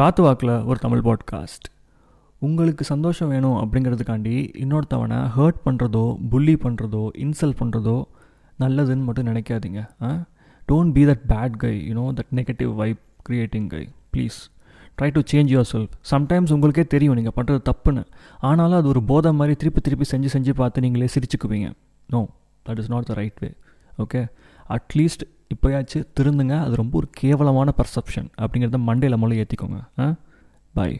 காத்து வாக்கில் ஒரு தமிழ் பாட்காஸ்ட் உங்களுக்கு சந்தோஷம் வேணும் அப்படிங்கிறதுக்காண்டி இன்னொருத்தவனை ஹர்ட் பண்ணுறதோ புல்லி பண்ணுறதோ இன்சல்ட் பண்ணுறதோ நல்லதுன்னு மட்டும் நினைக்காதீங்க. ஆ? Don't be that bad guy you know that negative vibe creating guy please try to change yourself sometimes உங்களுக்கே தெரியும் நீங்கள் பண்ணுறது தப்புன்னு. ஆனாலும் அது ஒரு போதை மாதிரி திருப்பி திருப்பி செஞ்சு செஞ்சு பார்த்து நீங்களே சிரிச்சுக்குவீங்க. No that is not the right way okay at least இப்போயாச்சும் திருந்துங்க. அது ரொம்ப ஒரு கேவலமான பர்செப்ஷன் அப்படிங்கிறத மண்டேல மூலம் ஏற்றிக்கோங்க ஆ? பாய்